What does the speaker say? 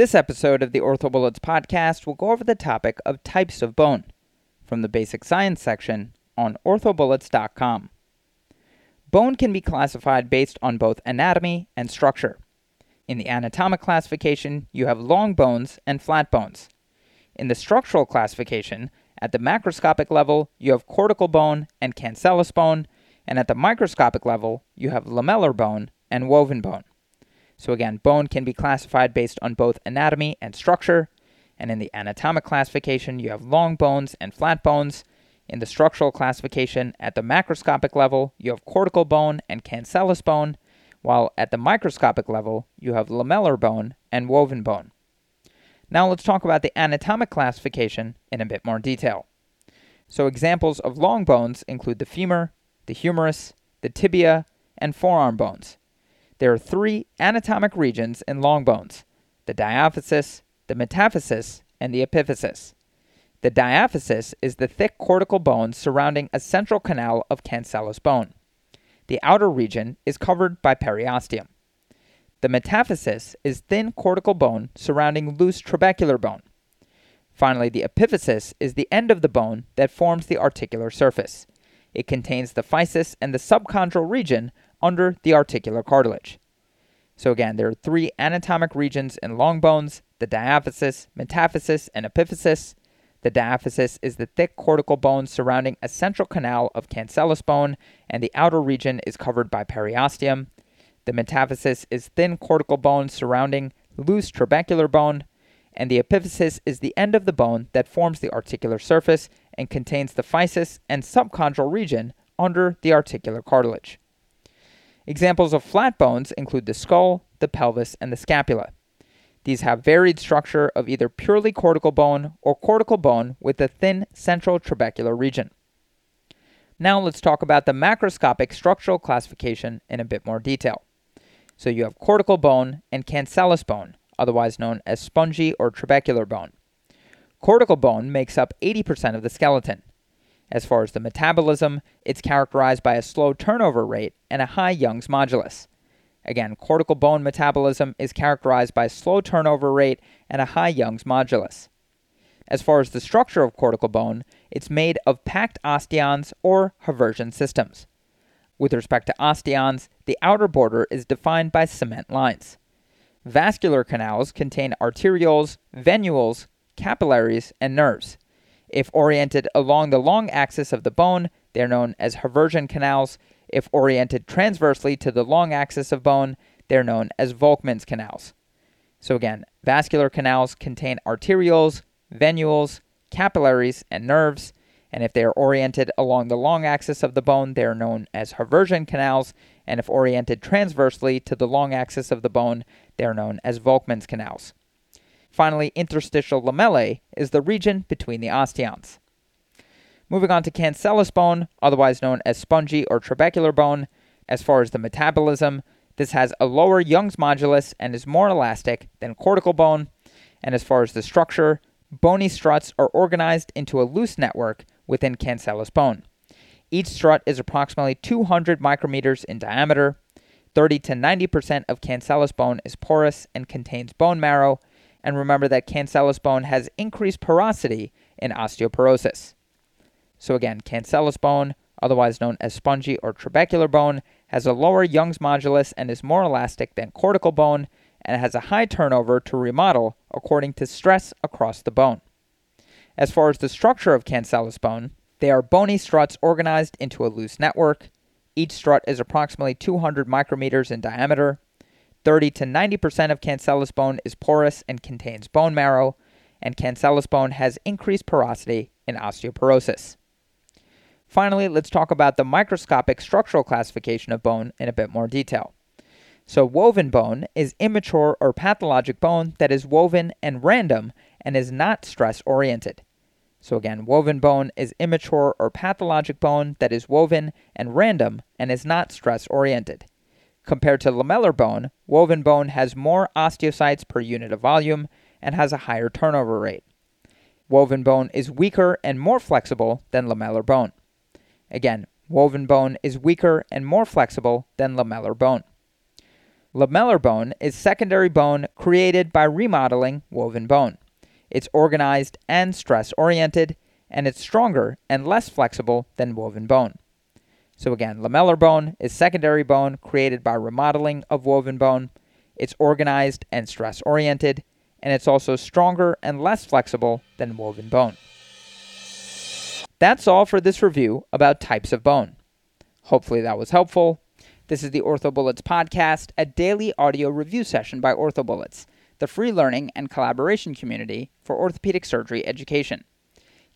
This episode of the OrthoBullets podcast will go over the topic of types of bone from the basic science section on orthobullets.com. Bone can be classified based on both anatomy and structure. In the anatomic classification, you have long bones and flat bones. In the structural classification, at the macroscopic level, you have cortical bone and cancellous bone, and at the microscopic level, you have lamellar bone and woven bone. So again, bone can be classified based on both anatomy and structure. And in the anatomic classification, you have long bones and flat bones. In the structural classification, at the macroscopic level, you have cortical bone and cancellous bone, while at the microscopic level, you have lamellar bone and woven bone. Now let's talk about the anatomic classification in a bit more detail. So examples of long bones include the femur, the humerus, the tibia, and forearm bones. There are three anatomic regions in long bones the diaphysis, the metaphysis, and the epiphysis. The diaphysis is the thick cortical bone surrounding a central canal of cancellous bone. The outer region is covered by periosteum. The metaphysis is thin cortical bone surrounding loose trabecular bone. Finally, the epiphysis is the end of the bone that forms the articular surface. It contains the physis and the subchondral region under the articular cartilage. So again, there are three anatomic regions in long bones the diaphysis, metaphysis, and epiphysis. The diaphysis is the thick cortical bone surrounding a central canal of cancellous bone, and the outer region is covered by periosteum. The metaphysis is thin cortical bone surrounding loose trabecular bone, and the epiphysis is the end of the bone that forms the articular surface and contains the physis and subchondral region under the articular cartilage. Examples of flat bones include the skull, the pelvis, and the scapula. These have varied structure of either purely cortical bone or cortical bone with a thin central trabecular region. Now let's talk about the macroscopic structural classification in a bit more detail. So you have cortical bone and cancellous bone, otherwise known as spongy or trabecular bone. Cortical bone makes up 80% of the skeleton. As far as the metabolism, it's characterized by a slow turnover rate and a high Young's modulus. Again, cortical bone metabolism is characterized by a slow turnover rate and a high Young's modulus. As far as the structure of cortical bone, it's made of packed osteons or Haversian systems. With respect to osteons, the outer border is defined by cement lines. Vascular canals contain arterioles, venules, capillaries, and nerves. If oriented along the long axis of the bone, they are known as Haversian canals. If oriented transversely to the long axis of bone, they're known as Volkmann's canals. So again, vascular canals contain arterioles, venules, capillaries, and nerves, and if they are oriented along the long axis of the bone, they are known as Haversian canals, and if oriented transversely to the long axis of the bone, they are known as Volkmann's canals. Finally, interstitial lamellae is the region between the osteons. Moving on to cancellous bone, otherwise known as spongy or trabecular bone, as far as the metabolism, this has a lower Young's modulus and is more elastic than cortical bone. And as far as the structure, bony struts are organized into a loose network within cancellous bone. Each strut is approximately 200 micrometers in diameter. 30 to 90% of cancellous bone is porous and contains bone marrow, and remember that cancellous bone has increased porosity in osteoporosis. So again, cancellous bone, otherwise known as spongy or trabecular bone, has a lower Young's modulus and is more elastic than cortical bone and has a high turnover to remodel according to stress across the bone. As far as the structure of cancellous bone, they are bony struts organized into a loose network. Each strut is approximately 200 micrometers in diameter 30 to 90% of cancellous bone is porous and contains bone marrow, and cancellous bone has increased porosity in osteoporosis. Finally, let's talk about the microscopic structural classification of bone in a bit more detail. So, woven bone is immature or pathologic bone that is woven and random and is not stress oriented. So, again, woven bone is immature or pathologic bone that is woven and random and is not stress oriented. Compared to lamellar bone, woven bone has more osteocytes per unit of volume and has a higher turnover rate. Woven bone is weaker and more flexible than lamellar bone. Again, woven bone is weaker and more flexible than lamellar bone. Lamellar bone is secondary bone created by remodeling woven bone. It's organized and stress oriented, and it's stronger and less flexible than woven bone. So, again, lamellar bone is secondary bone created by remodeling of woven bone. It's organized and stress oriented, and it's also stronger and less flexible than woven bone. That's all for this review about types of bone. Hopefully, that was helpful. This is the OrthoBullets podcast, a daily audio review session by OrthoBullets, the free learning and collaboration community for orthopedic surgery education.